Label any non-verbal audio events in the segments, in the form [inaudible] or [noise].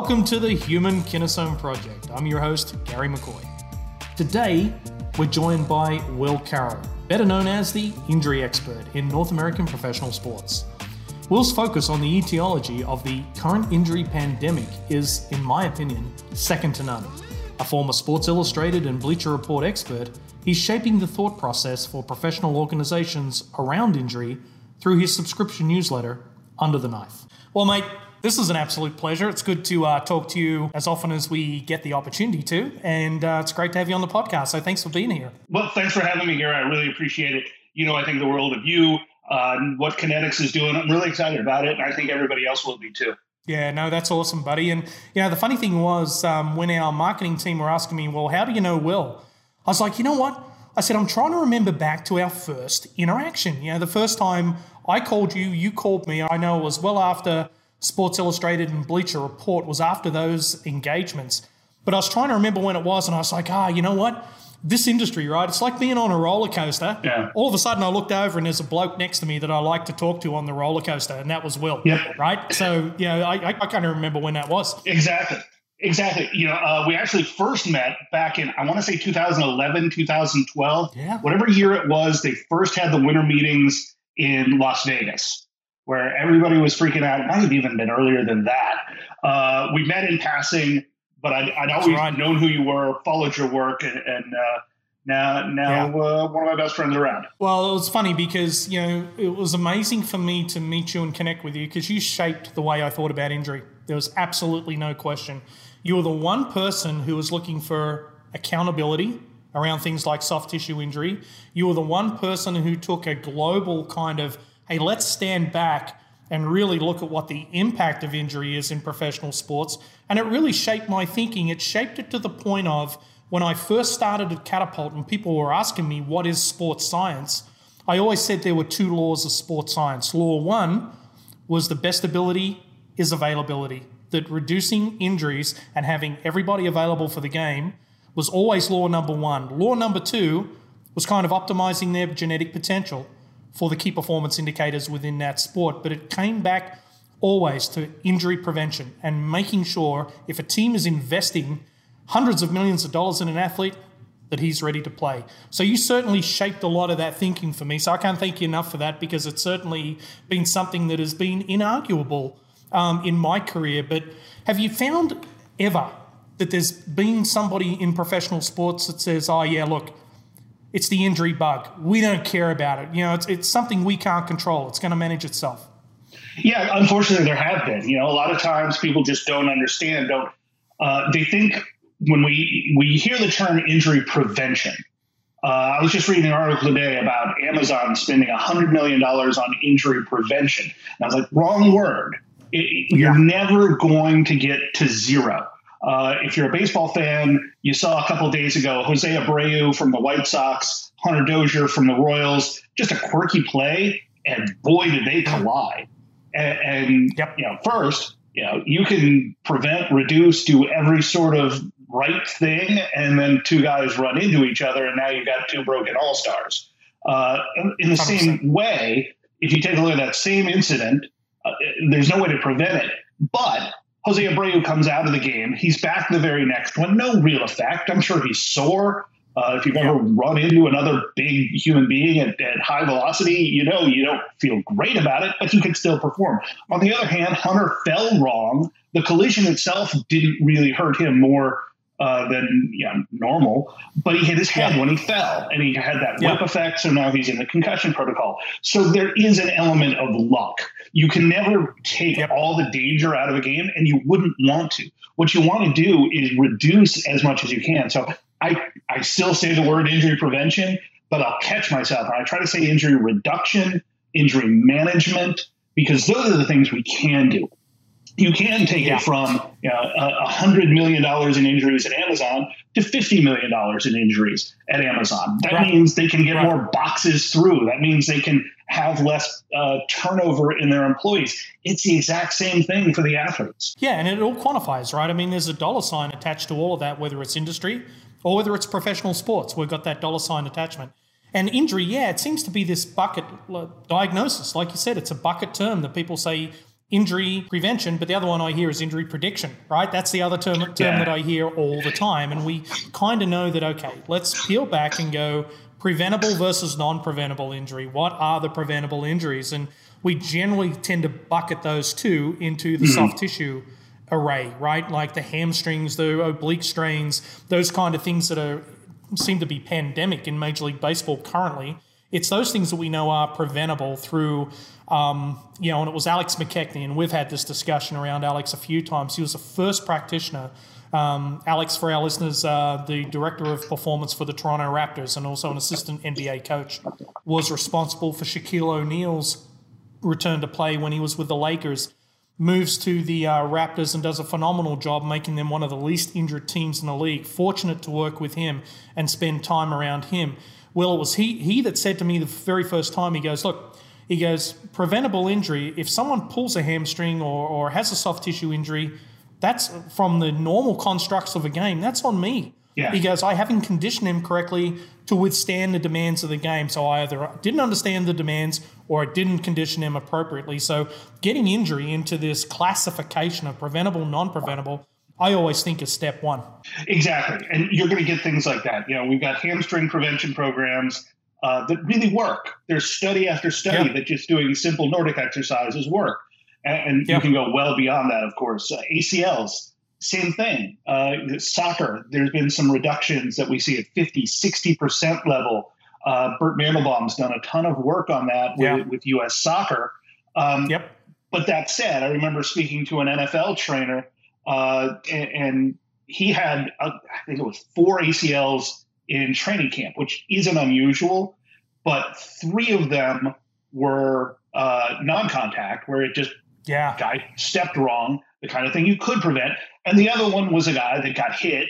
Welcome to the Human Kinesome Project. I'm your host, Gary McCoy. Today, we're joined by Will Carroll, better known as the injury expert in North American professional sports. Will's focus on the etiology of the current injury pandemic is, in my opinion, second to none. A former Sports Illustrated and Bleacher Report expert, he's shaping the thought process for professional organizations around injury through his subscription newsletter, Under the Knife. Well, mate, this is an absolute pleasure. It's good to uh, talk to you as often as we get the opportunity to, and uh, it's great to have you on the podcast. So thanks for being here. Well, thanks for having me here. I really appreciate it. You know, I think the world of you, uh, what Kinetyx is doing. I'm really excited about it, and I think everybody else will be too. Yeah, no, that's awesome, buddy. And you know, the funny thing was um, when our marketing team were asking me, "Well, how do you know Will?" I was like, you know what? I said, I'm trying to remember back to our first interaction. You know, the first time I called you, you called me. I know it was well after Sports Illustrated and Bleacher Report was after those engagements. But I was trying to remember when it was, and I was like, ah, you know what? This industry, right? It's like being on a roller coaster. Yeah. All of a sudden, I looked over and there's a bloke next to me that I like to talk to on the roller coaster, and that was Will. Yep. Right. So, you know, I, I, I kind of remember when that was. Exactly. Exactly. You know, uh, we actually first met back in, I want to say 2011, 2012. Yeah. Whatever year it was, they first had the winter meetings in Las Vegas where everybody was freaking out. It might have even been earlier than that. Uh, we met in passing, but I'd, I'd always right. known who you were, followed your work, and, and uh, now now Yeah. uh, one of my best friends around. Well, it was funny because, you know, it was amazing for me to meet you and connect with you because you shaped the way I thought about injury. There was absolutely no question. You were the one person who was looking for accountability around things like soft tissue injury. You were the one person who took a global kind of, hey, let's stand back and really look at what the impact of injury is in professional sports. And it really shaped my thinking. It shaped it to the point of when I first started at Catapult and people were asking me, what is sports science? I always said there were two laws of sports science. Law one was the best ability is availability, that reducing injuries and having everybody available for the game was always law number one. Law number two was kind of optimizing their genetic potential for the key performance indicators within that sport, but it came back always to injury prevention and making sure if a team is investing hundreds of millions of dollars in an athlete, that he's ready to play. So you certainly shaped a lot of that thinking for me. So I can't thank you enough for that because it's certainly been something that has been inarguable um, in my career. But have you found ever that there's been somebody in professional sports that says, "Oh yeah, look, it's the injury bug. We don't care about it. You know, it's it's something we can't control. It's going to manage itself." Yeah, unfortunately, there have been. You know, a lot of times people just don't understand. Don't uh, they think when we we hear the term injury prevention? Uh, I was just reading an article today about Amazon spending hundred million dollars on injury prevention. And I was like, wrong word. It- You're never going to get to zero. Uh, if you're a baseball fan, you saw a couple of days ago Jose Abreu from the White Sox, Hunter Dozier from the Royals, just a quirky play, and boy, did they collide. And, and Yep. you know, first, you know, you can prevent, reduce, do every sort of right thing, and then two guys run into each other, and now you've got two broken all stars. Uh, in, in the 100%. same way, if you take a look at that same incident, uh, there's no way to prevent it. But Jose Abreu comes out of the game. He's back the very next one. No real effect. I'm sure he's sore. Uh, if you've ever run into another big human being at, at high velocity, you know you don't feel great about it, but you can still perform. On the other hand, Hunter fell wrong. The collision itself didn't really hurt him more uh, than yeah, normal, but he hit his head Yeah. when he fell, and he had that Yeah. whip effect. So now he's in the concussion protocol. So there is an element of luck. You can never take Yep. all the danger out of a game, and you wouldn't want to. What you want to do is reduce as much as you can. So I, I still say the word injury prevention, but I'll catch myself. I try to say injury reduction, injury management, because those are the things we can do. You can take Yeah. it from you know, a hundred million dollars in injuries at Amazon to fifty million dollars in injuries at Amazon. That Right. means they can get Right. more boxes through. That means they can have less uh, turnover in their employees. It's the exact same thing for the athletes. Yeah, and it all quantifies, right? I mean, there's a dollar sign attached to all of that, whether it's industry or whether it's professional sports. We've got that dollar sign attachment. And injury, yeah, it seems to be this bucket diagnosis. Like you said, it's a bucket term that people say injury prevention, but the other one I hear is injury prediction, right? That's the other term, term yeah. that I hear all the time. And we kind of know that, okay, let's peel back and go preventable versus non preventable injury. What are the preventable injuries? And we generally tend to bucket those two into the mm-hmm. soft tissue array, right? Like the hamstrings, the oblique strains, those kind of things that are seem to be pandemic in Major League Baseball currently. It's those things that we know are preventable through, um, you know, and it was Alex McKechnie, and we've had this discussion around Alex a few times. He was the first practitioner. Um, Alex, for our listeners, uh, the director of performance for the Toronto Raptors and also an assistant NBA coach, was responsible for Shaquille O'Neal's return to play when he was with the Lakers. Moves to the uh, Raptors and does a phenomenal job making them one of the least injured teams in the league. Fortunate to work with him and spend time around him. Well, it was he he that said to me the very first time. He goes, look, he goes, preventable injury. If someone pulls a hamstring or, or has a soft tissue injury, that's from the normal constructs of a game. That's on me. Yeah. He goes, I haven't conditioned him correctly to withstand the demands of the game. So I either didn't understand the demands or I didn't condition him appropriately. So getting injury into this classification of preventable, non preventable I always think is step one. Exactly. And you're going to get things like that. You know, we've got hamstring prevention programs uh, that really work. There's study after study yep. that just doing simple Nordic exercises work. And, and yep. you can go well beyond that, of course. Uh, ACLs, same thing. Uh, soccer, there's been some reductions that we see at 50, 60% level. Uh, Bert Mandelbaum's done a ton of work on that with, yep. with U.S. soccer. Um, yep. But that said, I remember speaking to an NFL trainer uh, and, and, he had, uh, I think it was four ACLs in training camp, which isn't unusual, but three of them were uh, non-contact, where it just yeah guy stepped wrong, the kind of thing you could prevent, and the other one was a guy that got hit.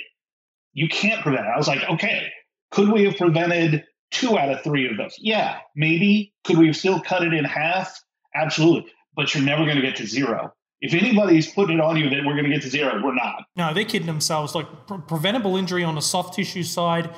You can't prevent it. I was like, okay, could we have prevented two out of three of those? Yeah, maybe. Could we have still cut it in half? Absolutely. But you're never going to get to zero if anybody's putting it on you that we're going to get to zero, we're not. No, they're kidding themselves. Like pre- preventable injury on the soft tissue side,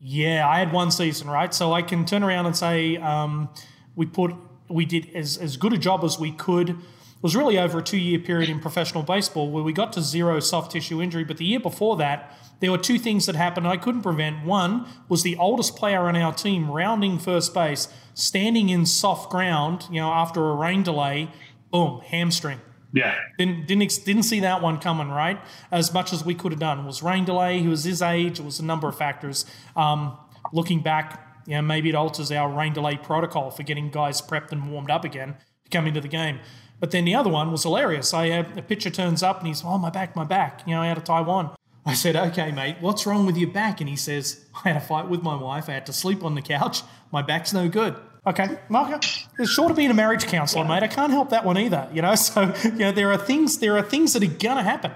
yeah, I had one season, right? So I can turn around and say um, we put we did as as good a job as we could. It was really over a two year period in professional baseball where we got to zero soft tissue injury. But the year before that, there were two things that happened I couldn't prevent. One was the oldest player on our team rounding first base, standing in soft ground, you know, after a rain delay, boom, hamstring yeah. Didn't didn't didn't see that one coming, right? As much as we could have done. It was rain delay. He was his age. It was a number of factors. Um, looking back, you know, maybe it alters our rain delay protocol for getting guys prepped and warmed up again to come into the game. But then the other one was hilarious. I had a pitcher turns up and he's, oh my back, my back, you know, out of Taiwan. I said, okay, mate, what's wrong with your back? And he says, I had a fight with my wife. I had to sleep on the couch. My back's no good. Okay, Mark, it's short of being a marriage counsellor, mate. I can't help that one either. You know, [laughs] so you know there are things there are things that are gonna happen.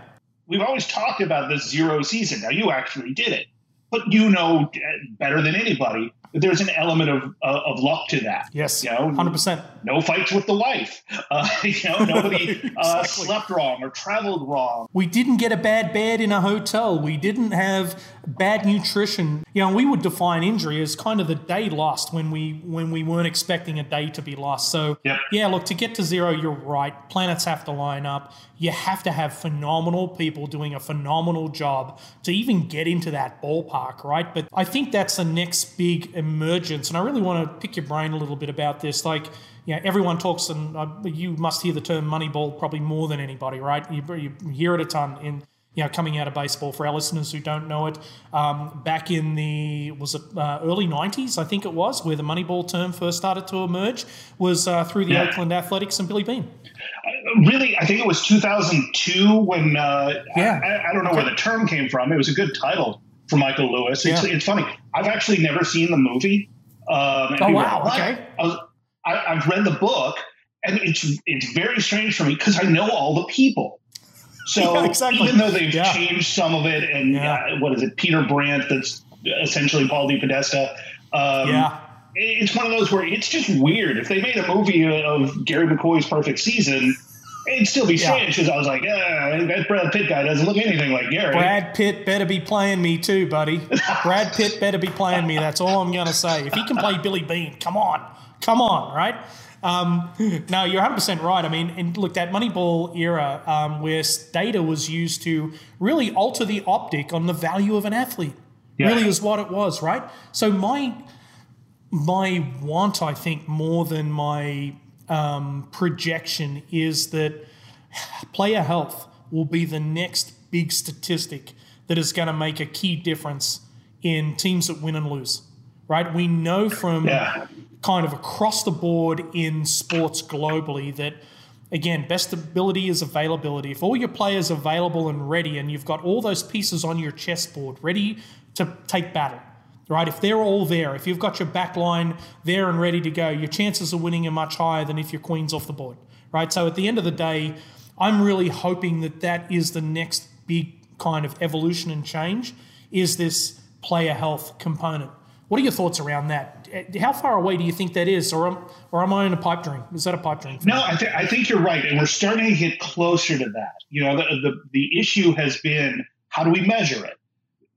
We've always talked about this zero season. Now you actually did it, but you know uh, better than anybody there's an element of uh, of luck to that. Yes, you know, hundred percent. No fights with the wife. Uh, [laughs] you know, nobody uh, [laughs] exactly. uh, slept wrong or traveled wrong. We didn't get a bad bed in a hotel. We didn't have bad nutrition. You know, we would define injury as kind of the day lost when we when we weren't expecting a day to be lost. So yep. yeah, look to get to zero, you're right. Planets have to line up. You have to have phenomenal people doing a phenomenal job to even get into that ballpark, right? But I think that's the next big emergence. And I really want to pick your brain a little bit about this. Like, you know, everyone talks, and uh, you must hear the term Moneyball probably more than anybody, right? You, you hear it a ton in you know, coming out of baseball. For our listeners who don't know it, um, back in the was it uh, early '90s, I think it was, where the Moneyball term first started to emerge, was uh, through the yeah. Oakland Athletics and Billy Beane. Really, I think it was 2002 when uh, yeah. I, I, don't know where the term came from. It was a good title for Michael Lewis. It's, yeah. it's funny. I've actually never seen the movie. Um, oh wow! okay. I I've read the book, and it's it's very strange for me because I know all the people. So [laughs] yeah, exactly. even though they've yeah. changed some of it, and yeah. uh, what is it, Peter Brand, that's essentially Paul DePodesta. Um, yeah. It's one of those where it's just weird. If they made a movie of Gary McCoy's perfect season, it'd still be strange because I was like, yeah, that Brad Pitt guy doesn't look anything like Gary. Brad Pitt better be playing me too, buddy. Brad Pitt better be playing me. That's all I'm gonna say. If he can play Billy Beane, come on, come on, right? Um, no, you're 100% right. I mean, and look, that Moneyball era um, where data was used to really alter the optic on the value of an athlete yeah. really is what it was, right? So my my want, I think, more than my um, projection is that player health will be the next big statistic that is going to make a key difference in teams that win and lose. Right? We know from yeah. kind of across the board in sports globally that again, best ability is availability. If all your players are available and ready, and you've got all those pieces on your chessboard ready to take battle, right? If they're all there, if you've got your back line there and ready to go, your chances of winning are much higher than if your queen's off the board, right? So at the end of the day, I'm really hoping that that is the next big kind of evolution and change is this player health component. What are your thoughts around that? How far away do you think that is, or am, or am I in a pipe dream? Is that a pipe dream? No, I, th- I think you're right, and we're starting to get closer to that. You know, the, the the issue has been how do we measure it?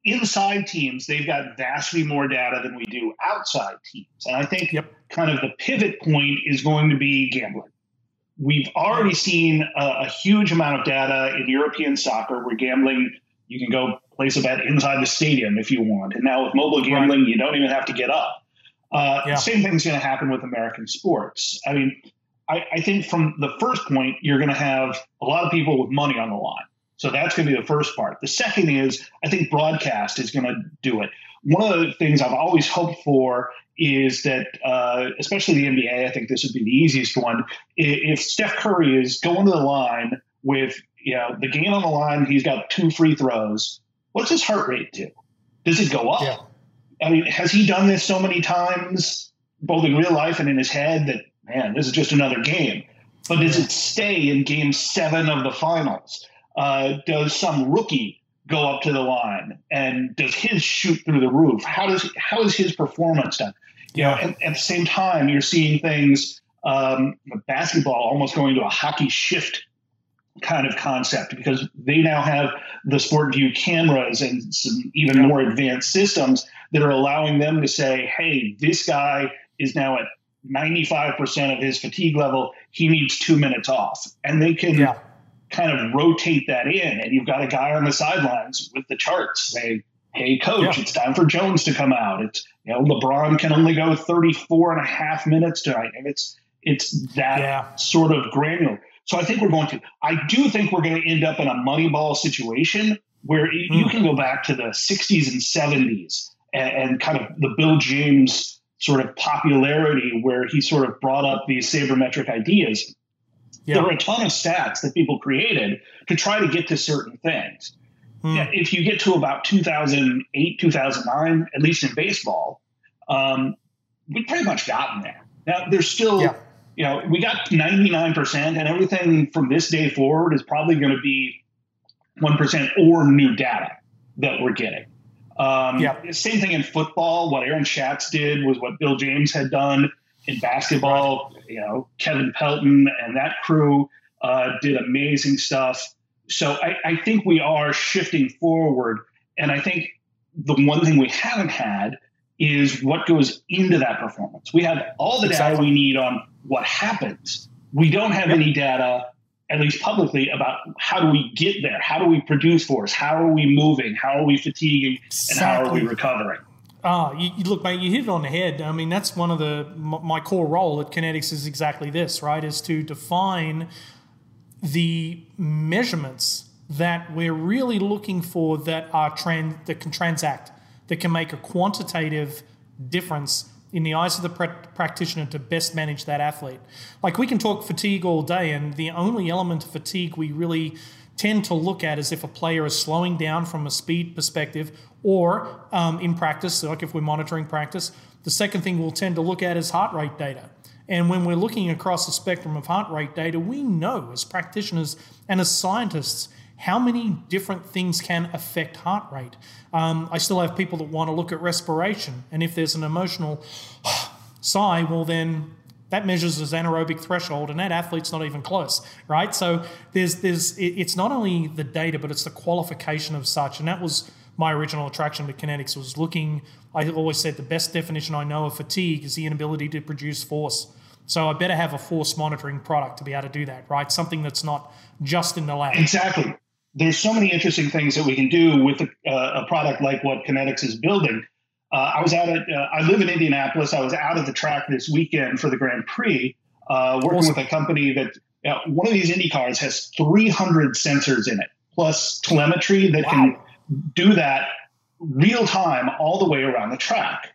Inside teams, they've got vastly more data than we do outside teams. And I think yep. kind of the pivot point is going to be gambling. We've already seen a, a, huge amount of data in European soccer where gambling, you can go place a bet inside the stadium if you want. And now with mobile gambling, right. you don't even have to get up. Uh, yeah. Same thing's going to happen with American sports. I mean, I, I think from the first point, you're going to have a lot of people with money on the line. So that's going to be the first part. The second is I think broadcast is going to do it. One of the things I've always hoped for is that, uh, especially the NBA, I think this would be the easiest one. If Steph Curry is going to the line with you know the game on the line, he's got two free throws. What's his heart rate do? Does it go up? Yeah. I mean, has he done this so many times, both in real life and in his head, that man, this is just another game? But does it stay in Game Seven of the finals? Uh, does some rookie go up to the line and does his shoot through the roof? How does how is his performance done? You know, and at the same time, you're seeing things um, basketball almost going to a hockey shift kind of concept because they now have the SportVU cameras and some even more advanced systems that are allowing them to say, hey, this guy is now at 95% of his fatigue level. He needs two minutes off. And they can yeah kind of rotate that in. And you've got a guy on the sidelines with the charts saying, hey, coach, yeah. it's time for Jones to come out. It's, you know, LeBron can only go 34 and a half minutes tonight. And it's, it's that yeah. sort of granular. So I think we're going to, I do think we're going to end up in a money ball situation where mm. you hmm. can go back to the 60s and 70s and, and kind of the Bill James sort of popularity where he sort of brought up these sabermetric ideas yeah. There were a ton of stats that people created to try to get to certain things. Hmm. Yeah, if you get to about 2008, 2009, at least in baseball, um, we pretty much gotten there. Now, there's still, yeah. you know, we got 99%, and everything from this day forward is probably going to be 1% or new data that we're getting. Um, yeah. Same thing in football. What Aaron Schatz did was what Bill James had done in basketball, you know, Kevin Pelton and that crew uh, did amazing stuff. So I, I, think we are shifting forward. And I think the one thing we haven't had is what goes into that performance. We have all the data we need on what happens. We don't have yep. any data, at least publicly, about how do we get there? How do we produce force? How are we moving? How are we fatiguing? Exactly. And how are we recovering? Oh, you, look, mate, you hit it on the head. I mean, that's one of the my core role at Kinetyx is exactly this, right? Is to define the measurements that we're really looking for that are trans that can transact, that can make a quantitative difference in the eyes of the practitioner to best manage that athlete. Like we can talk fatigue all day, and the only element of fatigue we really tend to look at is if a player is slowing down from a speed perspective or um, in practice, like if we're monitoring practice. The second thing we'll tend to look at is heart rate data. And when we're looking across the spectrum of heart rate data, we know as practitioners and as scientists how many different things can affect heart rate. Um, I still have people that want to look at respiration, and if there's an emotional [sighs] sigh, well, then that measures as anaerobic threshold, and that athlete's not even close, right? So there's there's it's not only the data, but it's the qualification of such, and that was my original attraction to Kinetyx was looking. I always said the best definition I know of fatigue is the inability to produce force. So I better have a force monitoring product to be able to do that, right? Something that's not just in the lab. Exactly. There's so many interesting things that we can do with a, uh, a product like what Kinetyx is building. Uh, I was out at, uh, I live in Indianapolis. I was out at the track this weekend for the Grand Prix, uh, working awesome. with a company that one of these Indy cars has 300 sensors in it, plus telemetry that wow. can do that real time all the way around the track.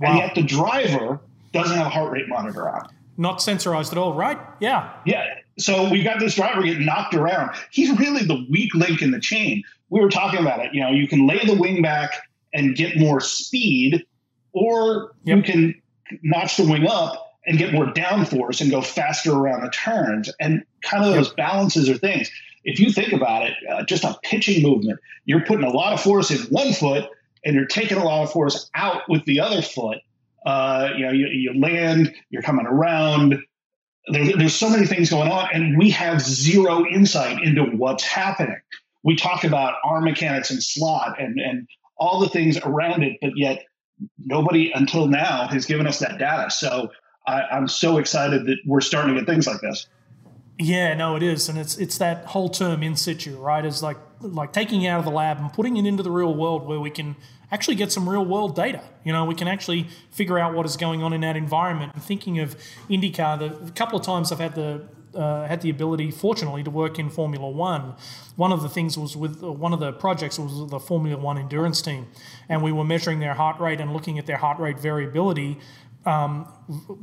Wow. And yet the driver doesn't have a heart rate monitor on. Not sensorized at all, right? Yeah. Yeah. So we got this driver getting knocked around. He's really the weak link in the chain. We were talking about it. You know, you can lay the wing back and get more speed, or yep. you can notch the wing up and get more downforce and go faster around the turns. And kind of those balances are things. If you think about it, uh, just a pitching movement, you're putting a lot of force in one foot and you're taking a lot of force out with the other foot. Uh, you know, you, you, land, you're coming around. There, there's so many things going on, and we have zero insight into what's happening. We talk about arm mechanics and slot and, and all the things around it, but yet nobody until now has given us that data. So I, I'm so excited that we're starting to get things like this. Yeah, no, it is, and it's it's that whole term in situ, right? Is like like taking it out of the lab and putting it into the real world where we can actually get some real world data. You know, we can actually figure out what is going on in that environment. And thinking of IndyCar, the a couple of times I've had the uh, had the ability, fortunately, to work in Formula One. One of the things was with uh, one of the projects was the Formula One endurance team, and we were measuring their heart rate and looking at their heart rate variability um,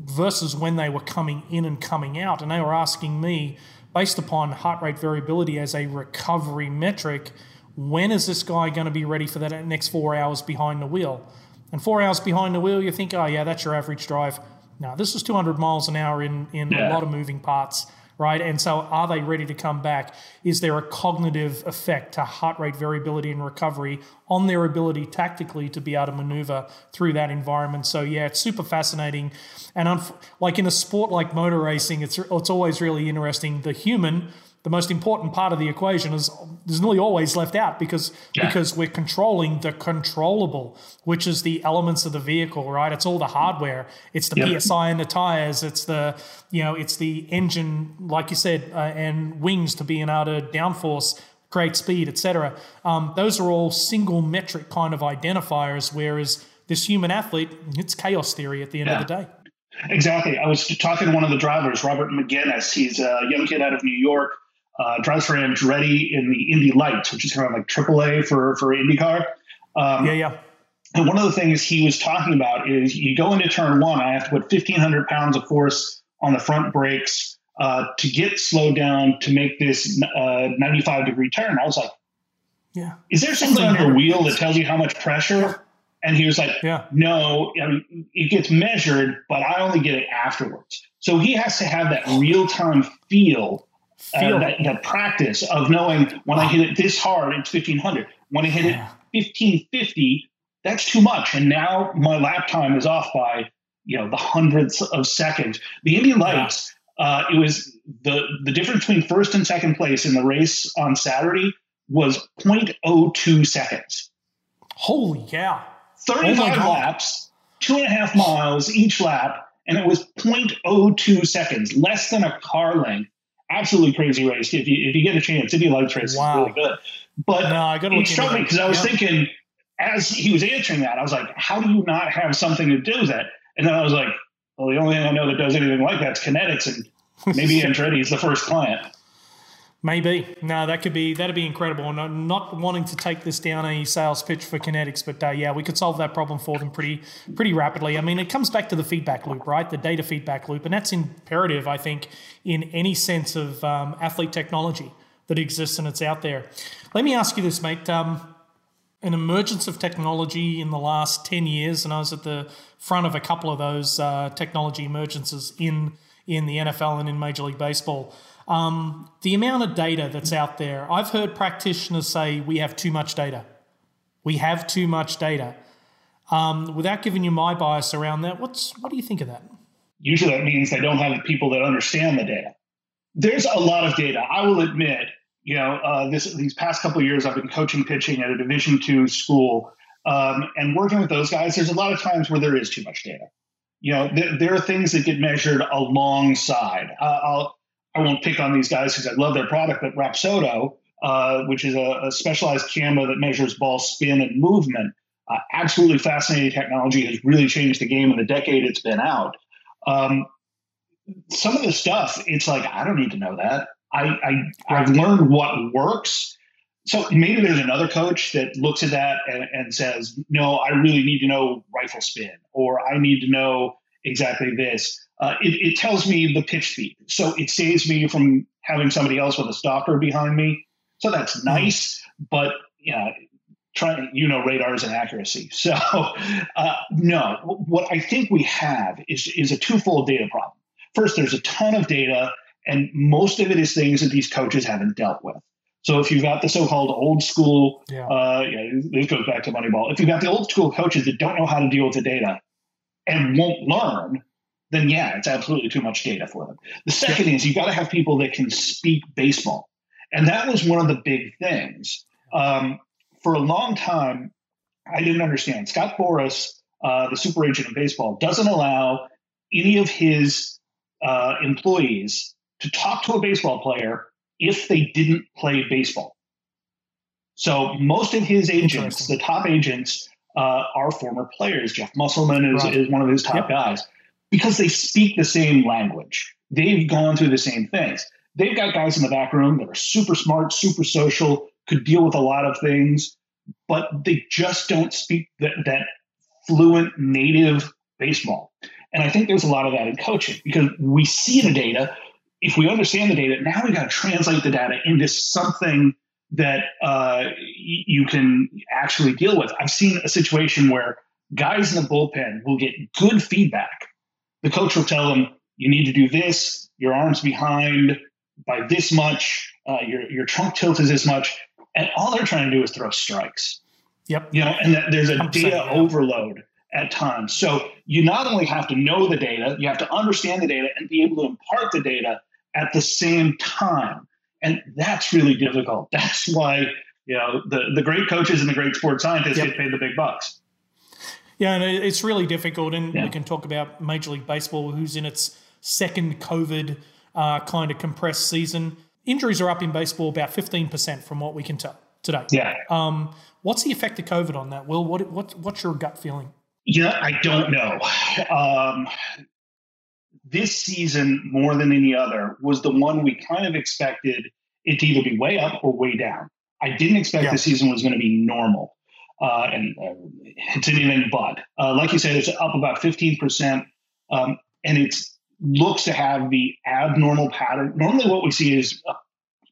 versus when they were coming in and coming out. And they were asking me, based upon heart rate variability as a recovery metric, when is this guy going to be ready for that next four hours behind the wheel? And four hours behind the wheel, you think, oh, yeah, that's your average drive. Now, this is 200 miles an hour in, in yeah. a lot of moving parts right? And so, are they ready to come back? Is there a cognitive effect to heart rate variability and recovery on their ability tactically to be able to maneuver through that environment? So, yeah, it's super fascinating. And unf- like in a sport like motor racing, it's it's always really interesting. The human the most important part of the equation is is nearly always left out because yeah. because we're controlling the controllable, which is the elements of the vehicle, right? It's all the hardware. It's the yeah. psi in the tires. It's the you know it's the engine, like you said, uh, and wings to be able to downforce, create speed, etc. Um, those are all single metric kind of identifiers, whereas this human athlete, it's chaos theory at the end yeah. of the day. Exactly. I was talking to one of the drivers, Robert Megennis. He's a young kid out of New York uh, drives for Andretti in the Indy Lights, which is kind of like AAA for for IndyCar. Um, yeah, yeah. And one of the things he was talking about is you go into turn one, I have to put 1,500 pounds of force on the front brakes uh, to get slowed down to make this uh, 95 degree turn. I was like, yeah. Is there something on the wheel that tells you how much pressure? And he was like, yeah. no, I mean, it gets measured, but I only get it afterwards. So he has to have that real time feel uh, that, that, practice of knowing when I hit it this hard, it's 1500. When I hit it 1550, that's too much. And now my lap time is off by, you know, the hundredths of seconds. The Indy Lights, uh, it was the, the difference between first and second place in the race on Saturday was 0.02 seconds. Holy cow. 35 oh laps, two and a half miles each lap, and it was 0.02 seconds, less than a car length absolutely crazy race. If you if you get a chance, Indy Lights race wow. is really good. But no, I it struck me because I was yeah. thinking as he was answering that, I was like, how do you not have something to do with that? And then I was like, well, the only thing I know that does anything like that is Kinetyx, and maybe [laughs] Andretti is the first client. Maybe no, that could be that'd be incredible. And not wanting to take this down a sales pitch for Kinetyx, but uh, yeah, we could solve that problem for them pretty pretty rapidly. I mean, it comes back to the feedback loop, right? The data feedback loop, and that's imperative, I think, in any sense of um, athlete technology that exists and it's out there. Let me ask you this, mate. Um, an emergence of technology in the last ten years, and I was at the front of a couple of those uh, technology emergences in in the NFL and in Major League Baseball. Um, the amount of data that's out there, I've heard practitioners say we have too much data. We have too much data. Um, without giving you my bias around that, what's what do you think of that? Usually, that means they don't have people that understand the data. There's a lot of data. I will admit, you know, uh, this these past couple years, I've been coaching pitching at a Division two school, um, and working with those guys. There's a lot of times where there is too much data You know, th- there are things that get measured alongside. Uh, I'll I won't pick on these guys because I love their product, but Rapsodo, uh, which is a, a, specialized camera that measures ball spin and movement, uh, absolutely fascinating technology has really changed the game in the decade it's been out. Um, some of the stuff, it's like I don't need to know that. I, I I've learned what works. So maybe there's another coach that looks at that and, and says, "No, I really need to know rifle spin, or I need to know exactly this." Uh, it, it, tells me the pitch speed, so it saves me from having somebody else with a stalker behind me. So that's hmm. nice, but yeah, trying you know radars and accuracy. [laughs] So uh, no, what I think we have is is a twofold data problem. First, there's a ton of data, and most of it is things that these coaches haven't dealt with. So if you've got the so-called old school, yeah. Uh, yeah, this goes back to Moneyball. If you've got the old school coaches that don't know how to deal with the data and won't learn, then yeah, it's absolutely too much data for them. The second is you've got to have people that can speak baseball, and that was one of the big things. Um, for a long time, I didn't understand. Scott Boras, uh, the super agent in baseball, doesn't allow any of his uh, employees to talk to a baseball player if they didn't play baseball. So most of his agents, the top agents, uh, are former players. Jeff Musselman is, right. is one of his top guys because they speak the same language. They've gone through the same things. They've got guys in the back room that are super smart, super social, could deal with a lot of things, but they just don't speak that, that fluent native baseball. And I think there's a lot of that in coaching because we see the data. If we understand the data, now we got to translate the data into something that uh, you can actually deal with. I've seen a situation where guys in the bullpen will get good feedback. The coach will tell them, you need to do this, your arm's behind by this much, uh, your, your trunk tilt is this much. And all they're trying to do is throw strikes. Yep. You know, and that there's a data overload at times. So you not only have to know the data, you have to understand the data and be able to impart the data at the same time. And that's really difficult. That's why, you know, the, the great coaches and the great sports scientists yep. get paid the big bucks. Yeah, and it's really difficult. And yeah. we can talk about Major League Baseball, who's in its second COVID uh, kind of compressed season. Injuries are up in baseball about 15% from what we can tell today. Yeah. Um, what's the effect of COVID on that? Will, what, what, what's your gut feeling? Yeah, I don't know. Um, this season, more than any other, was the one we kind of expected it to either be way up or way down. I didn't expect yeah. the season was going to be normal. Uh, and uh, it's anything but. Uh, like you said, it's up about 15%. Um, and it looks to have the abnormal pattern. Normally, what we see is a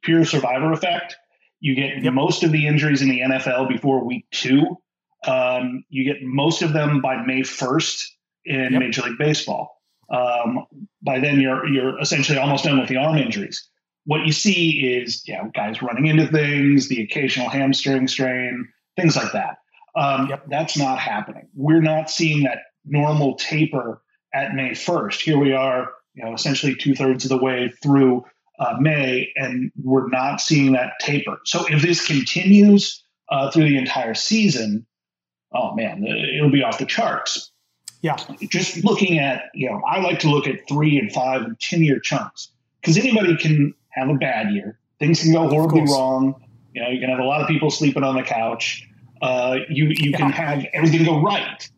pure survivor effect. You get yep. most of the injuries in the NFL before week two. Um, you get most of them by May 1st in yep. Major League Baseball. Um, by then, you're you're essentially almost done with the arm injuries. What you see is, you know, guys running into things, the occasional hamstring strain, things like that. Um, yep. That's not happening. We're not seeing that normal taper at May 1st. Here we are, you know, essentially two thirds of the way through uh, May, and we're not seeing that taper. So if this continues uh, through the entire season, oh man, it'll be off the charts. Yeah. Just looking at, you know, I like to look at three and five and 10 year chunks because anybody can have a bad year. Things can go horribly wrong. You know, you can have a lot of people sleeping on the couch. Uh, you you yeah. can have everything go right.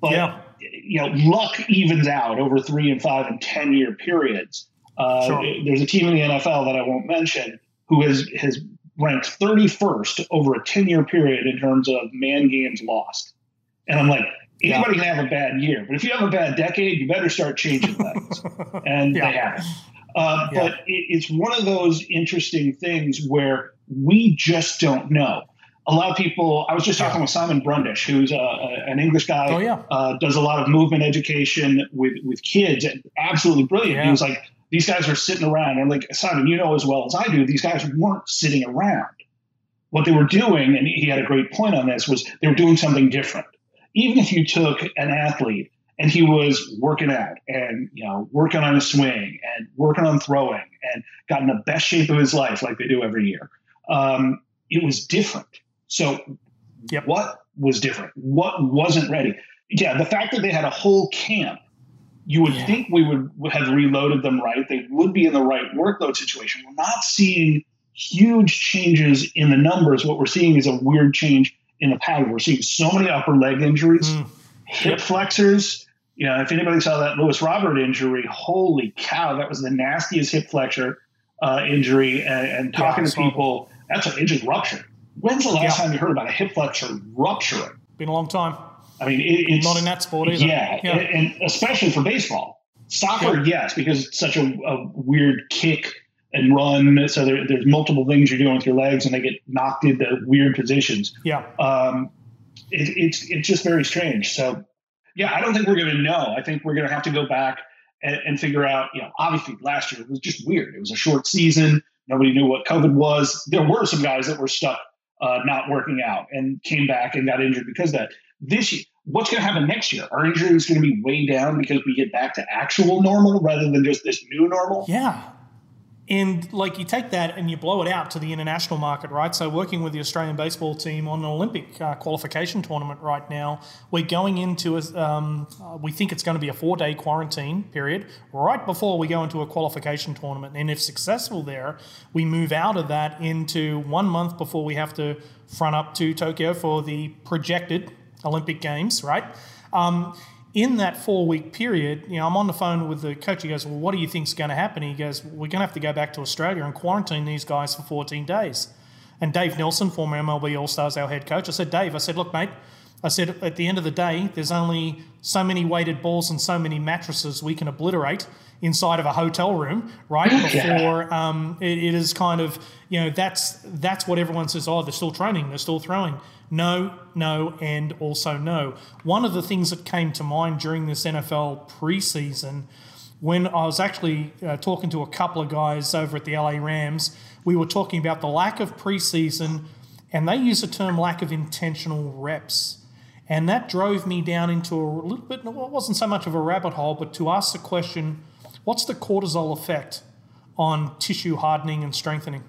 But, yeah. you know, luck evens out over three and five and 10 year periods. Uh, sure. There's a team in the NFL that I won't mention who has, has ranked 31st over a 10 year period in terms of man games lost. And I'm like, anybody yeah. can have a bad year, but if you have a bad decade, you better start changing things. [laughs] and yeah. they haven't. Uh, yeah. But it, it's one of those interesting things where we just don't know. A lot of people, I was just talking with Simon Brundish, who's a, a, an English guy, oh, yeah. uh, does a lot of movement education with, with kids, absolutely brilliant. He was like, these guys are sitting around. I'm like, Simon, you know as well as I do, these guys weren't sitting around. What they were doing, and he had a great point on this, was they were doing something different. Even if you took an athlete and he was working out and you know working on a swing and working on throwing and got in the best shape of his life like they do every year, um, it was different. So, yep. what was different? What wasn't ready? Yeah, the fact that they had a whole camp You would yeah. think we would have reloaded them right. They would be in the right workload situation. We're not seeing huge changes in the numbers. What we're seeing is a weird change in the pattern. We're seeing so many upper leg injuries, mm. hip flexors. You know, if anybody saw that Luis Robert injury, holy cow, that was the nastiest hip flexor uh, injury. And, and talking yeah, to people, that's an injury rupture. When's the last yeah. time you heard about a hip flexor rupturing? Been a long time. I mean, it, it's not in that sport either. Yeah, yeah. And, and, especially for baseball, soccer, yes, because it's such a, a, weird kick and run. So there, there's multiple things you're doing with your legs, and they get knocked into weird positions. Yeah, um, it, it's it's just very strange. So yeah, I don't think we're going to know. I think we're going to have to go back and, and figure out. You know, obviously last year it was just weird. It was a short season. Nobody knew what COVID was. There were some guys that were stuck uh, not working out and came back and got injured because of that. This year, what's going to happen next year? Our injuries going to be way down because we get back to actual normal rather than just this new normal? Yeah. And like you take that and you blow it out to the international market, right? So, working with the Australian baseball team on an Olympic uh, qualification tournament right now, we're going into a, um, uh, we think it's going to be a four day quarantine period right before we go into a qualification tournament. And if successful there, we move out of that into one month before we have to front up to Tokyo for the projected Olympic Games, right? Um, in that four week period, you know, I'm on the phone with the coach. He goes, Well, what do you think is going to happen? He goes, We're going to have to go back to Australia and quarantine these guys for 14 days. And Dave Nilsson, former MLB All Stars, our head coach, I said, Dave, I said, Look, mate, I said, at the end of the day, there's only so many weighted balls and so many mattresses we can obliterate inside of a hotel room, right? Before um, it, it is kind of, you know, that's that's what everyone says. Oh, they're still training, they're still throwing. No, no, and also no. One of the things that came to mind during this NFL preseason, when I was actually uh, talking to a couple of guys over at the LA Rams, we were talking about the lack of preseason, and they use the term lack of intentional reps. And that drove me down into a little bit, well, it wasn't so much of a rabbit hole, but to ask the question what's the cortisol effect on tissue hardening and strengthening?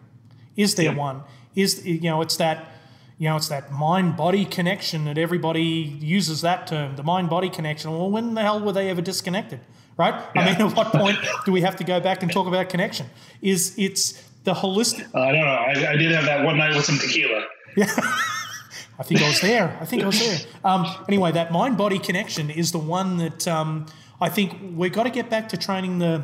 Is there yeah. one? Is, you know, it's that you know, it's that mind body connection that everybody uses that term, the mind body connection. Well, when the hell were they ever disconnected? Right? Yeah. I mean, at what point [laughs] do we have to go back and talk about connection? Is it's the holistic. Uh, I don't know. I, I, did have that one night with some tequila. Yeah. [laughs] I think I was there. I think I was there. Um, anyway, that mind body connection is the one that um, I think we've got to get back to training the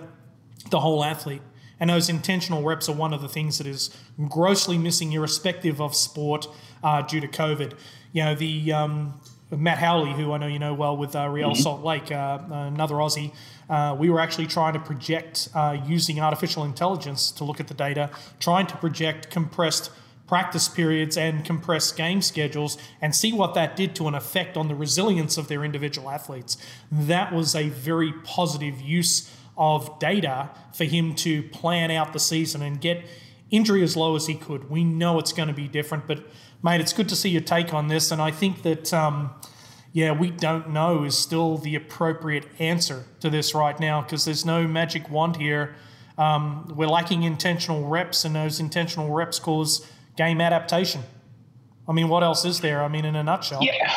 the whole athlete. And those intentional reps are one of the things that is grossly missing, irrespective of sport, uh, due to COVID. You know, the um, Matt Howley, who I know you know well with uh, Real mm-hmm. Salt Lake, uh, another Aussie, uh, we were actually trying to project uh, using artificial intelligence to look at the data, trying to project compressed practice periods and compressed game schedules and see what that did to an effect on the resilience of their individual athletes. That was a very positive use of data for him to plan out the season and get injury as low as he could. We know it's going to be different, but mate, it's good to see your take on this. And I think that, um, yeah, we don't know is still the appropriate answer to this right now because there's no magic wand here. Um, we're lacking intentional reps, and those intentional reps cause game adaptation. I mean, what else is there? I mean, in a nutshell. Yeah,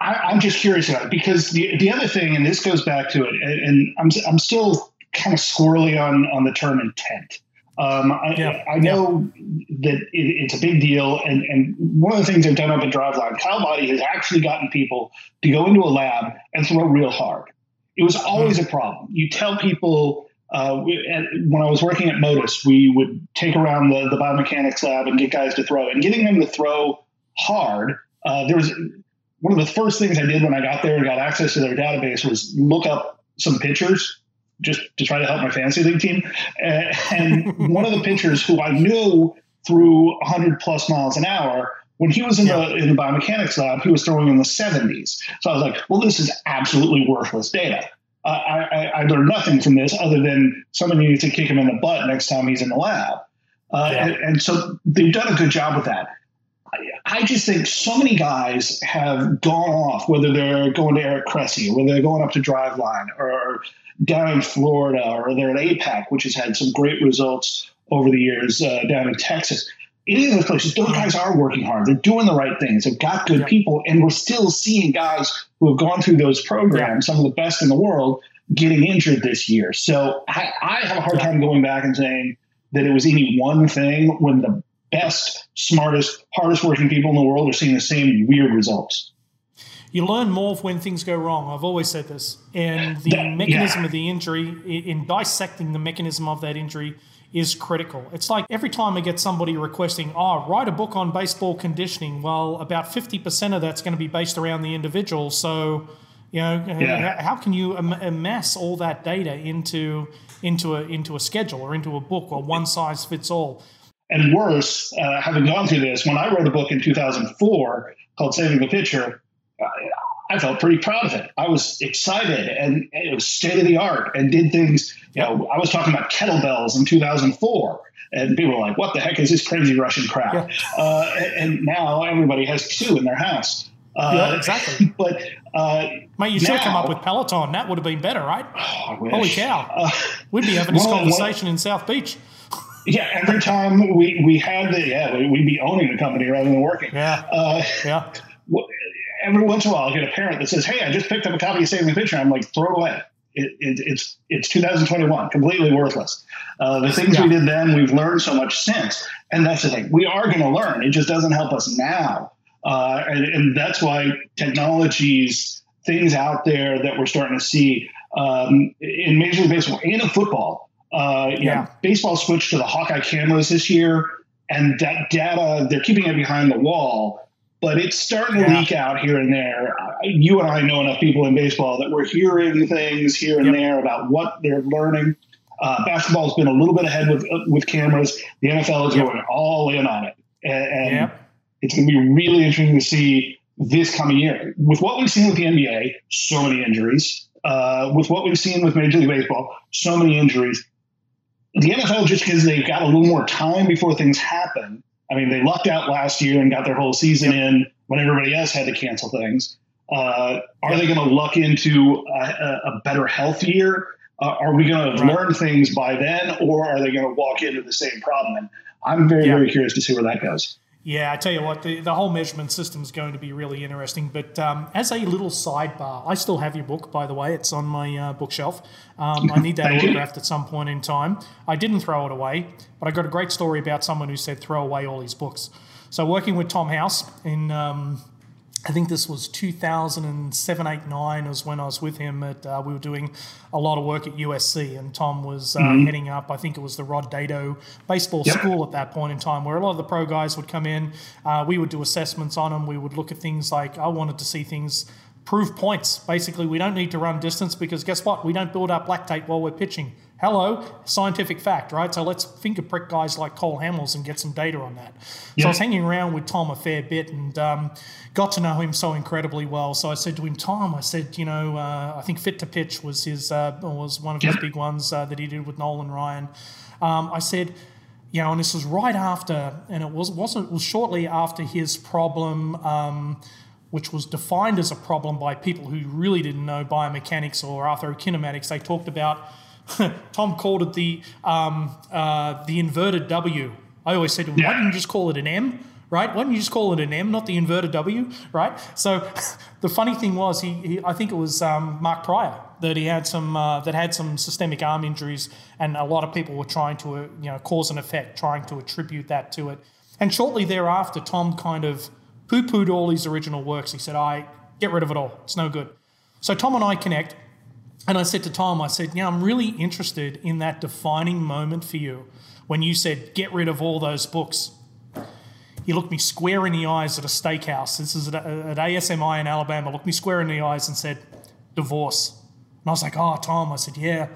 I, am just curious about it because the the other thing, and this goes back to it, and, and I'm I'm still kind of squirrely on on the term intent. Um, I, yeah. I, know yeah. that it, it's a big deal, and, and one of the things they've done up at Driveline, Kyle Boddy has actually gotten people to go into a lab and throw real hard. It was always mm-hmm. a problem. You tell people uh, we, when I was working at Motus, we would take around the, the biomechanics lab and get guys to throw. And getting them to throw hard, uh, there was one of the first things I did when I got there and got access to their database was look up some pitchers just to try to help my fantasy league team. And [laughs] one of the pitchers who I knew threw 100 plus miles an hour. When he was in yeah. the in the biomechanics lab, he was throwing in the 70s. So I was like, "Well, this is absolutely worthless data. Uh, I, I, learned nothing from this other than someone needs to kick him in the butt next time he's in the lab." Uh, yeah. and, and, so they've done a good job with that. I, I just think so many guys have gone off, whether they're going to Eric Cressey, whether they're going up to Driveline, or down in Florida or they're at APAC, which has had some great results over the years uh, down in Texas. Any of those places, those guys are working hard. They're doing the right things. They've got good people, and we're still seeing guys who have gone through those programs, some of the best in the world, getting injured this year. So I, I have a hard time going back and saying that it was any one thing when the best, smartest, hardest working people in the world are seeing the same weird results. You learn more when things go wrong. I've always said this. And the that, mechanism yeah. of the injury, in dissecting the mechanism of that injury, is critical. It's like every time I get somebody requesting, oh, write a book on baseball conditioning. Well, about 50% of that's going to be based around the individual. So, you know, yeah. how can you amass all that data into into a into a schedule or into a book or one size fits all? And worse, uh, having gone through this, when I wrote a book in 2004 called Saving the Pitcher, I felt pretty proud of it. I was excited and it was state of the art and did things. You know, I was talking about kettlebells in 2004, and people were like, "What the heck is this crazy Russian crap?" Yeah. Uh, and now everybody has two in their house. Uh, yeah, exactly. [laughs] But uh, mate, you should have come up with Peloton. That would have been better, right? Oh, Holy cow! Uh, [laughs] We'd be having this well, conversation well, in South Beach. [laughs] yeah, every time we we had the yeah, we'd be owning the company rather than working. Yeah, uh, yeah every once in a while, I'll get a parent that says, "Hey, I just picked up a copy of Saving the Pitcher." I'm like, throw it away. It, it, it's it's 2021, completely worthless. Uh, the things yeah. we did then, we've learned so much since, and that's the thing. We are going to learn. It just doesn't help us now, uh, and, and, that's why technologies, things out there that we're starting to see um, in Major League Baseball and in football. Uh, yeah, know, baseball switched to the Hawkeye cameras this year, and that data they're keeping it behind the wall but it's starting to yeah. leak out here and there. You and I know enough people in baseball that we're hearing things here and yep. there about what they're learning. Uh, basketball's been a little bit ahead with with cameras. The NFL is yep. going all in on it, and, and yep. it's going to be really interesting to see this coming year with what we've seen with the NBA. So many injuries. Uh, with what we've seen with Major League Baseball, so many injuries. The NFL, just because they've got a little more time before things happen, I mean, they lucked out last year and got their whole season in when everybody else had to cancel things. Uh, are they going to luck into a, a better health year? Uh, are we going to learn things by then, or are they going to walk into the same problem? And I'm very, yeah. very curious to see where that goes. Yeah, I tell you what, the, the whole measurement system is going to be really interesting. But um, as a little sidebar, I still have your book, by the way. It's on my uh, bookshelf. Um, I need that autographed at some point in time. I didn't throw it away, but I got a great story about someone who said throw away all his books. So, working with Tom House in um, I think this was 2007, 8, 9 was when I was with him. At, uh, we were doing a lot of work at USC, and Tom was uh, mm-hmm. heading up, I think it was the Rod Dedeaux baseball yep. school at that point in time, where a lot of the pro guys would come in. Uh, we would do assessments on them. We would look at things like I wanted to see things prove points. Basically, we don't need to run distance because guess what? We don't build up lactate while we're pitching. Hello, scientific fact, right? So let's finger prick guys like Cole Hamels and get some data on that. So I was hanging around with Tom a fair bit and um, got to know him so incredibly well. So I said to him, Tom, I said, you know, uh, I think Fit to Pitch was his uh, was one of his big ones uh, that he did with Nolan Ryan. Um, I said, you know, and this was right after, and it was wasn't it was shortly after his problem. Um, which was defined as a problem by people who really didn't know biomechanics or arthrokinematics. They talked about [laughs] Tom called it the um, uh, the inverted W. I always said to him, yeah. why didn't you just call it an M? Right? Why didn't you just call it an M, not the inverted W? Right? So [laughs] the funny thing was, he, he I think it was um, Mark Prior that he had some uh, that had some systemic arm injuries, and a lot of people were trying to uh, you know cause and effect, trying to attribute that to it. And shortly thereafter, Tom kind of poo-pooed all his original works. He said, "I get rid of it all. It's no good." So Tom and I connect, and I said to Tom, I said, Yeah, I'm really interested in that defining moment for you when you said, Get rid of all those books. He looked me square in the eyes at a steakhouse. This is at, at ASMI in Alabama. Looked me square in the eyes and said, Divorce. And I was like, Oh, Tom. I said, Yeah,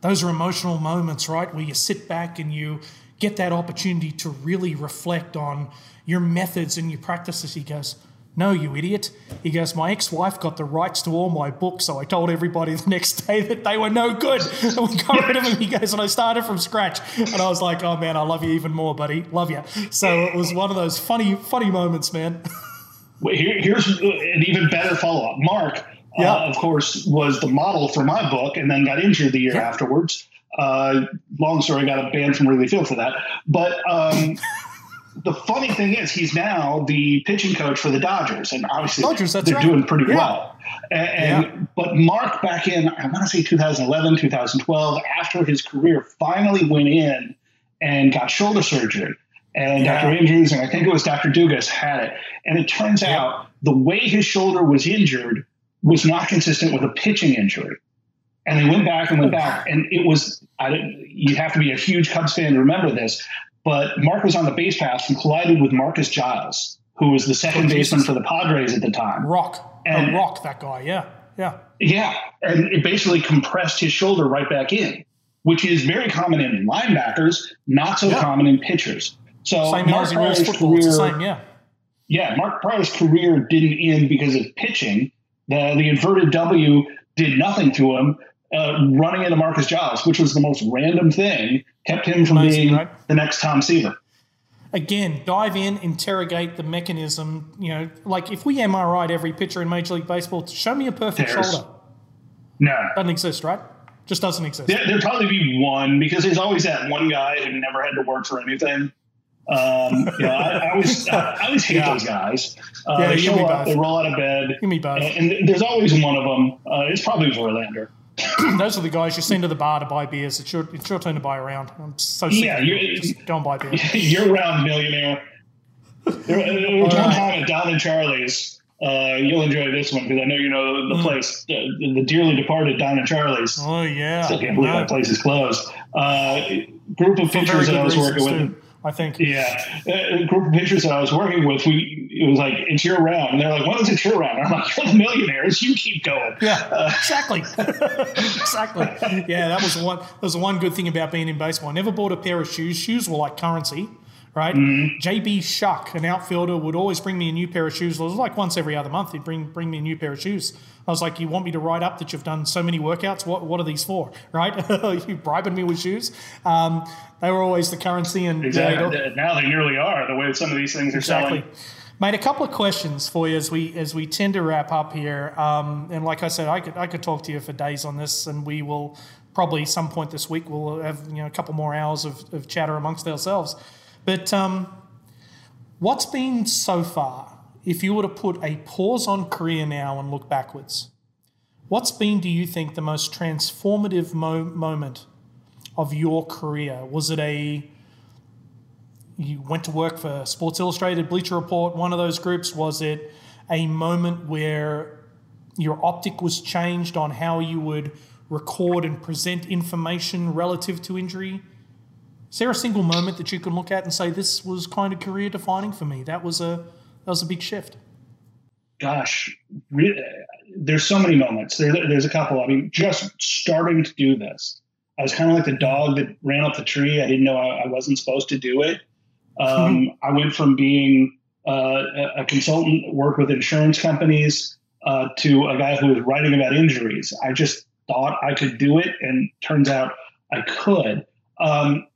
those are emotional moments, right? Where you sit back and you get that opportunity to really reflect on your methods and your practices. He goes, no, you idiot. He goes, My ex wife got the rights to all my books, so I told everybody the next day that they were no good. [laughs] And we got rid of them. He goes, And I started from scratch. And I was like, Oh, man, I love you even more, buddy. Love you. So it was one of those funny, funny moments, man. Well, here, here's an even better follow up. Mark, yeah. Uh, of course, was the model for my book and then got injured the year yeah. afterwards. Uh, long story, got a banned from Wrigley Field for that. But. Um, [laughs] the funny thing is, he's now the pitching coach for the Dodgers, and obviously Dodgers, they're right. doing pretty Yeah. well. And, Yeah. but Mark back in I want to say 2011, 2012, after his career finally went in and got shoulder surgery. And Yeah. Dr. Andrews and I think it was Dr. Dugas had it. And it turns out the way his shoulder was injured was not consistent with a pitching injury. And they went back and went back, and it was. I didn't, you have to be a huge Cubs fan to remember this, but Mark was on the base pass and collided with Marcus Giles, who was the second Oh, baseman for the Padres at the time. Rock. And- oh, rock, that guy. Yeah. Yeah. Yeah, and it basically compressed his shoulder right back in, which is very common in linebackers, not so Yeah. common in pitchers. So Same Mark Prior's football. It's the career- same. Yeah. yeah, Mark Prior's career didn't end because of pitching. The the inverted W did nothing to him. Uh, running into Marcus Giles, which was the most random thing, kept him from Amazing, being right? the next Tom Seaver. Again, dive in, interrogate the mechanism. You know, like if we MRI'd every pitcher in Major League Baseball, show me a perfect Tears. shoulder. No, Doesn't exist, right? Just doesn't exist. there, there'd probably be one because there's always that one guy who never had to work for anything. Um, you know, I, I always I, I always hate Yeah. those guys. Uh, Yeah, they show up, both. they roll out of bed, Give me both. and, and there's always one of them. Uh, it's probably Verlander. [coughs] Those are the guys you send to the bar to buy beers. It's your, it's your turn to buy around. I'm so sick. Yeah, of you- it. Just go and buy beer. [laughs] You're round millionaire. There, there was one time at Don and Charlie's. Uh, you'll enjoy this one because I know you know the place, the, the dearly departed Don and Charlie's. Oh yeah. I can't believe No, that place is closed. Uh, group of pitchers that I was working with. too. I think. Yeah, uh, uh, a group of pitchers that I was working with, we it was like it's your round, and they're like, "When is it your round?" I'm like, "You're the millionaires, you keep going." Yeah, uh, exactly, [laughs] exactly. Yeah, that was one. That was the one good thing about being in baseball. I never bought a pair of shoes. Shoes were like currency, right? Mm-hmm. JB Shuck, an outfielder, would always bring me a new pair of shoes. It was like once every other month. He'd bring bring me a new pair of shoes. I was like, "You want me to write up that you've done so many workouts? What what are these for? [laughs] Right? [laughs] you bribing me with shoes?" Um, they were always the currency, and yeah, all- Now they nearly are the way some of these things are Exactly. selling. Mate, a couple of questions for you as we as we tend to wrap up here. Um, and like I said, I could I could talk to you for days on this, and we will probably some point this week we'll have you know a couple more hours of, of chatter amongst ourselves. But um, what's been so far? If you were to put a pause on career now and look backwards, what's been, do you think, the most transformative mo- moment of your career? Was it a you went to work for Sports Illustrated, Bleacher Report, one of those groups? Was it a moment where your optic was changed on how you would record and present information relative to injury? Is there a single moment that you can look at and say this was kind of career defining for me? That was a that was a big shift. Gosh, re- there's so many moments. There, there's a couple. I mean, just starting to do this, I was kind of like the dog that ran up the tree. I didn't know I, I wasn't supposed to do it. Um, I went from being uh, a, a consultant, worked with insurance companies, uh, to a guy who was writing about injuries. I just thought I could do it, and turns out I could. Um,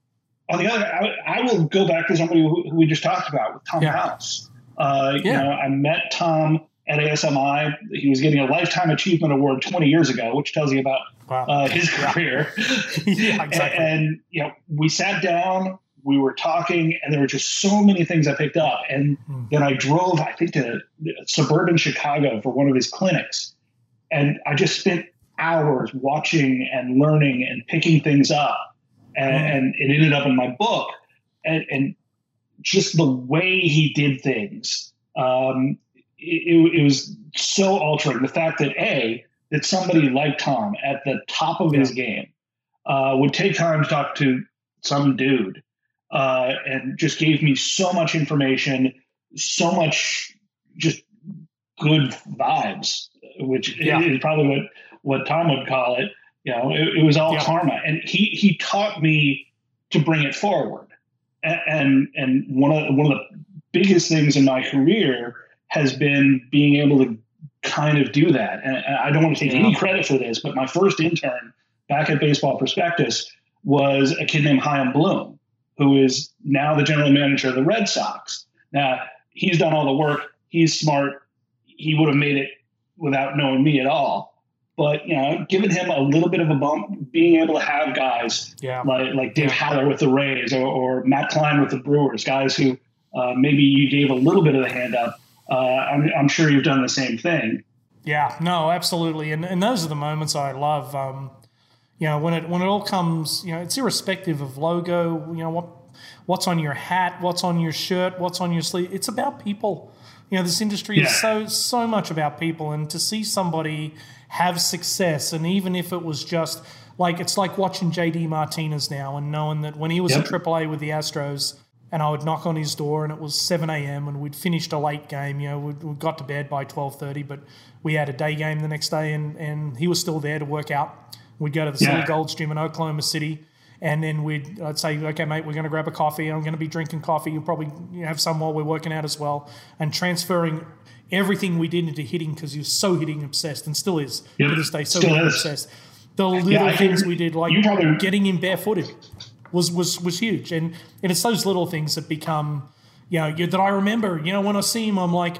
on the other, I, I will go back to somebody who, who we just talked about with Tom Yeah. House. Uh, You know, I met Tom at ASMI. He was getting a lifetime achievement award 20 years ago, which tells you about Wow. uh, his [laughs] career. [laughs] yeah, exactly. And, and, you know, we sat down, we were talking, and there were just so many things I picked up. And Hmm. then I drove, I think, to suburban Chicago for one of his clinics, and I just spent hours watching and learning and picking things up, and, Hmm. and it ended up in my book. And, and just the way he did things, um, it, it was so altering. The fact that a that somebody like Tom at the top of his game uh, would take time to talk to some dude uh, and just gave me so much information, so much just good vibes, which Yeah. is probably what, what Tom would call it. You know, it, it was all Yeah. karma, and he he taught me to bring it forward. And and one of one of the biggest things in my career has been being able to kind of do that. And and I don't want to take Yeah. any credit for this, but my first intern back at Baseball Prospectus was a kid named Chaim Bloom, who is now the general manager of the Red Sox. Now he's done all the work. He's smart. He would have made it without knowing me at all. But you know, giving him a little bit of a bump, being able to have guys yeah. like like Dave Haller with the Rays or, or Matt Klein with the Brewers, guys who uh, maybe you gave a little bit of the hand up. Uh, I'm, I'm, sure you've done the same thing. Yeah, no, absolutely, and and those are the moments I love. Um, you know, when it when it all comes, you know, it's irrespective of logo. You know what what's on your hat, what's on your shirt, what's on your sleeve. It's about people. You know, this industry yeah. is so so much about people, and to see somebody have success, and even if it was just like it's like watching JD Martinez now and knowing that when he was yep. in AAA with the Astros, and I would knock on his door and it was 7 a.m. and we'd finished a late game. You know, we we got to bed by 12:30, but we had a day game the next day, and and he was still there to work out. We'd go to the yeah. City Gold's Gym in Oklahoma City, and then we'd I'd say, okay, mate, we're going to grab a coffee. I'm going to be drinking coffee. You'll probably have some while we're working out as well, and transferring everything we did into hitting because he was so hitting obsessed and still is yep. to this day so obsessed. The little yeah, things we did, like probably, getting him barefooted, was was was huge, and and it's those little things that become, you know, that I remember. You know, when I see him, I'm like,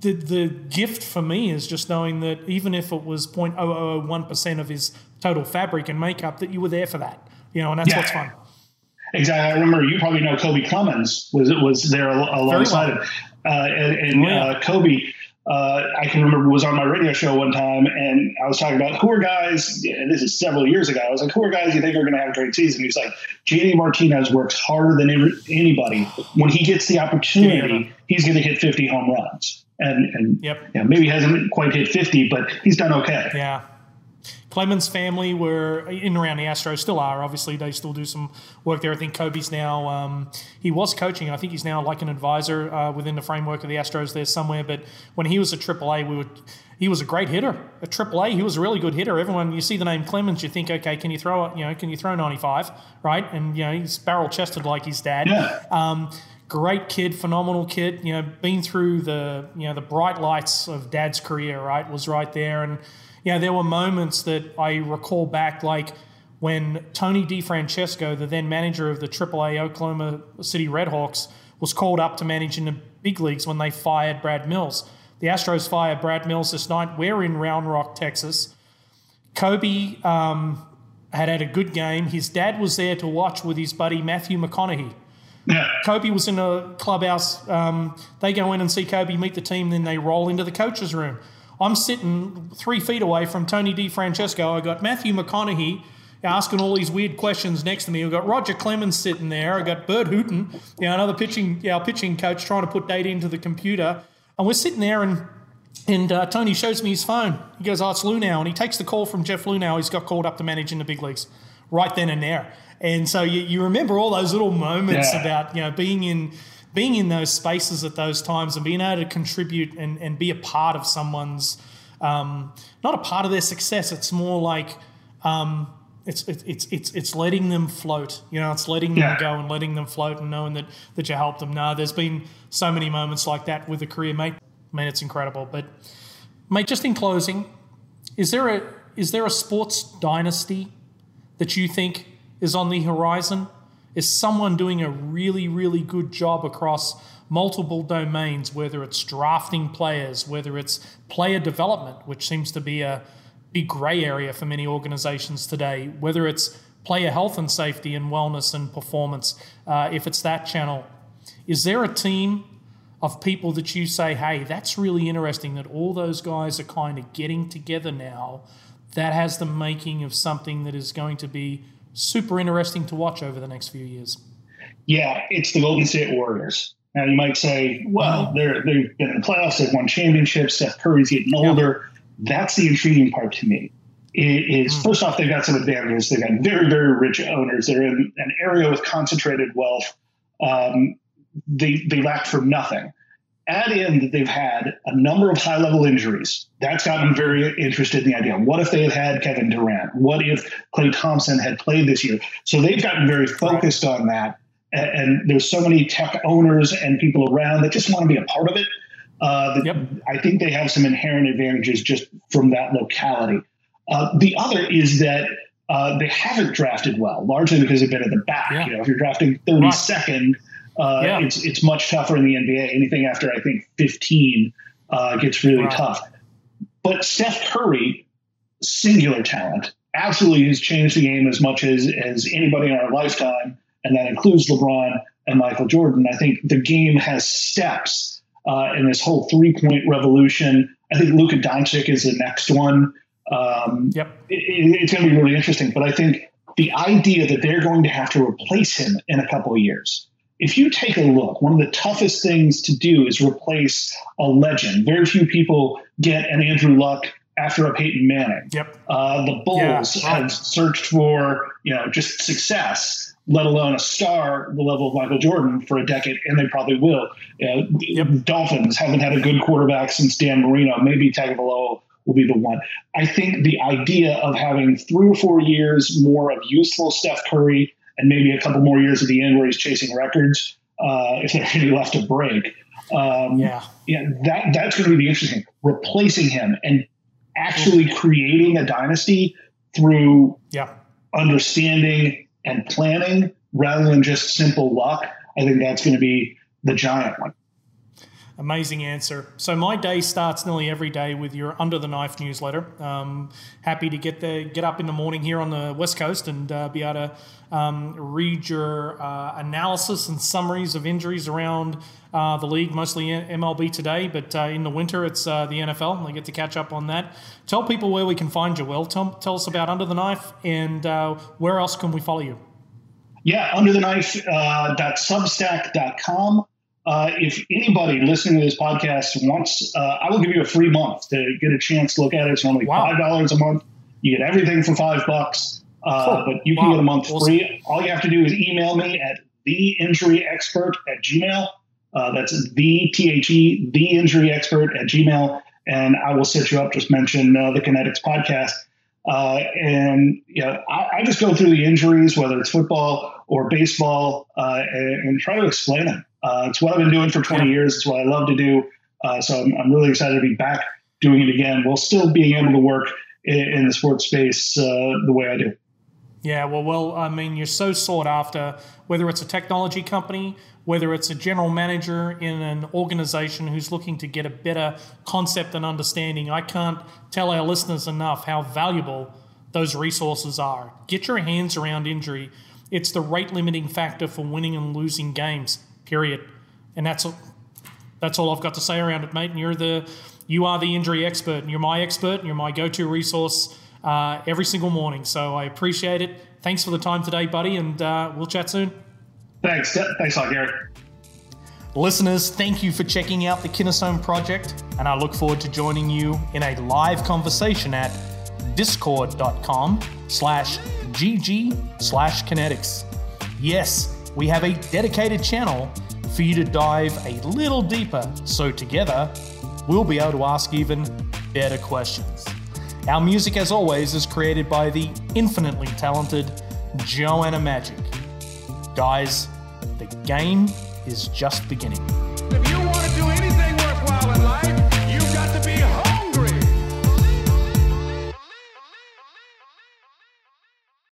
the the gift for me is just knowing that even if it was 0.0001 percent of his total fabric and makeup, that you were there for that. You know, and that's yeah. what's fun. Exactly. I remember you probably know Koby Clemens was was there alongside him, uh, and, and yeah. uh, Koby. Uh, I can remember was on my radio show one time, and I was talking about who are guys. And this is several years ago. I was like, "Who are guys you think are going to have a great season?" He was like, "JD Martinez works harder than anybody. When he gets the opportunity, he's going to hit 50 home runs." And and yep. yeah, maybe hasn't quite hit 50, but he's done okay. Yeah, Clemens family were in around the Astros, still are. Obviously, they still do some work there. I think Koby's now, um, he was coaching. I think he's now like an advisor uh, within the framework of the Astros there somewhere. But when he was at AAA, we would, he was a great hitter. At AAA, he was a really good hitter. Everyone, you see the name Clemens, you think, okay, can you throw, it? you know, can you throw 95, right? And, you know, he's barrel chested like his dad. Yeah. Um, great kid, phenomenal kid. You know, been through the you know the bright lights of Dad's career. Right, was right there, and know, there were moments that I recall back, like when Tony DeFrancesco, the then manager of the AAA Oklahoma City Redhawks, was called up to manage in the big leagues when they fired Brad Mills. The Astros fired Brad Mills this night. We're in Round Rock, Texas. Koby um, had had a good game. His dad was there to watch with his buddy Matthew McConaughey. Yeah. Koby was in a clubhouse. Um, they go in and see Koby meet the team, then they roll into the coach's room. I'm sitting three feet away from Tony DeFrancesco. I got Matthew McConaughey asking all these weird questions next to me. I've got Roger Clemens sitting there. I've got Burt Hooton, you know, another pitching, our pitching coach, trying to put data into the computer. And we're sitting there, and and uh, Tony shows me his phone. He goes, "Oh, it's Luhnow," and he takes the call from Jeff Luhnow. He's got called up to manage in the big leagues, right then and there. And so you, you remember all those little moments yeah. about you know being in being in those spaces at those times and being able to contribute and, and be a part of someone's um, not a part of their success. It's more like um, it's, it's it's it's letting them float you know it's letting them yeah. go and letting them float and knowing that that you helped them. No there's been so many moments like that with a career mate. I mean it's incredible. But mate just in closing is there a is there a sports dynasty that you think is on the horizon is someone doing a really, really good job across multiple domains, whether it's drafting players, whether it's player development, which seems to be a big grey area for many organizations today, whether it's player health and safety and wellness and performance, uh, if it's that channel. Is there a team of people that you say, hey, that's really interesting that all those guys are kind of getting together now? That has the making of something that is going to be super interesting to watch over the next few years. Yeah, it's the Golden State Warriors. Now you might say, well, they're they've been in the playoffs, they've won championships. Steph Curry's getting older. That's the intriguing part to me. It is mm. first off, they've got some advantages. They've got very very rich owners. They're in an area with concentrated wealth. Um, they they lack for nothing add in that they've had a number of high level injuries. That's gotten them very interested in the idea. What if they had had Kevin Durant? What if Klay Thompson had played this year? So they've gotten very focused on that. And, and there's so many tech owners and people around that just want to be a part of it. Uh, yep. I think they have some inherent advantages just from that locality. Uh, the other is that uh, they haven't drafted well, largely because they've been at the back. Yeah. You know, if you're drafting 32nd, uh, yeah. it's it's much tougher in the NBA. Anything after I think 15 uh, gets really tough. But Steph Curry, singular talent, absolutely has changed the game as much as as anybody in our lifetime, and that includes LeBron. and Michael Jordan. I think the game has steps uh, in this whole three point revolution. I think Luka Doncic is the next one. Um, yep. It, it's going to be really interesting. But I think the idea that they're going to have to replace him in a couple of years. If you take a look, one of the toughest things to do is replace a legend. Very few people get an Andrew Luck after a Peyton Manning. Yep. Uh, the Bulls yeah, have searched for you know just success, let alone a star the level of Michael Jordan for a decade, and they probably will. Uh, yep. Dolphins haven't had a good quarterback since Dan Marino. Maybe Tagovailoa will be the one. I think the idea of having three or four years more of useful Steph Curry and maybe a couple more years at the end where he's chasing records, uh, [laughs] if there's any left to break. Um, yeah, yeah, that that's going to be the interesting. Replacing him and actually creating a dynasty through yeah. understanding and planning rather than just simple luck. I think that's going to be the giant one. Amazing answer. So my day starts nearly every day with your Under the Knife newsletter. Um, happy to get the get up in the morning here on the West Coast and uh, be able to um, read your uh, analysis and summaries of injuries around uh, the league, mostly MLB today, but uh, in the winter it's uh, the NFL. I get to catch up on that. Tell people where we can find you, Will. Tell, tell us about Under the Knife and uh, where else can we follow you? Yeah, under the knife. Uh, Uh, if anybody listening to this podcast wants, uh, I will give you a free month to get a chance to look at it. It's normally wow. five dollars a month. You get everything for five bucks, uh, cool. but you can wow. get a month awesome. free. All you have to do is email me at theinjuryexpert at gmail. Uh, that's the T H E the injury expert at Gmail, and I will set you up. Just mention uh, the Kinetyx podcast, uh, and yeah, I, I, just go through the injuries, whether it's football or baseball, and, and, try to explain them. Uh, it's what I've been doing for 20 years. It's what I love to do. Uh, so I'm, I'm, really excited to be back doing it again while still being able to work in, in the sports space uh, the way I do. Yeah, well, well, I mean, you're so sought after, whether it's a technology company, whether it's a general manager in an organization who's looking to get a better concept and understanding. I can't tell our listeners enough how valuable those resources are. Get your hands around injury. It's the rate limiting factor for winning and losing games period. And that's all, that's all I've got to say around it, mate. And you're the you are the injury expert, and you're my expert, and you're my go-to resource uh, every single morning. So I appreciate it. Thanks for the time today, buddy, and uh, we'll chat soon. Thanks. Thanks a lot, Gary. Listeners, thank you for checking out the Kinestone Project, and I look forward to joining you in a live conversation at discord.com slash gg slash kinetyx. Yes, we have a dedicated channel for you to dive a little deeper so together we'll be able to ask even better questions. Our music, as always, is created by the infinitely talented Joanna Magic. Guys, the game is just beginning.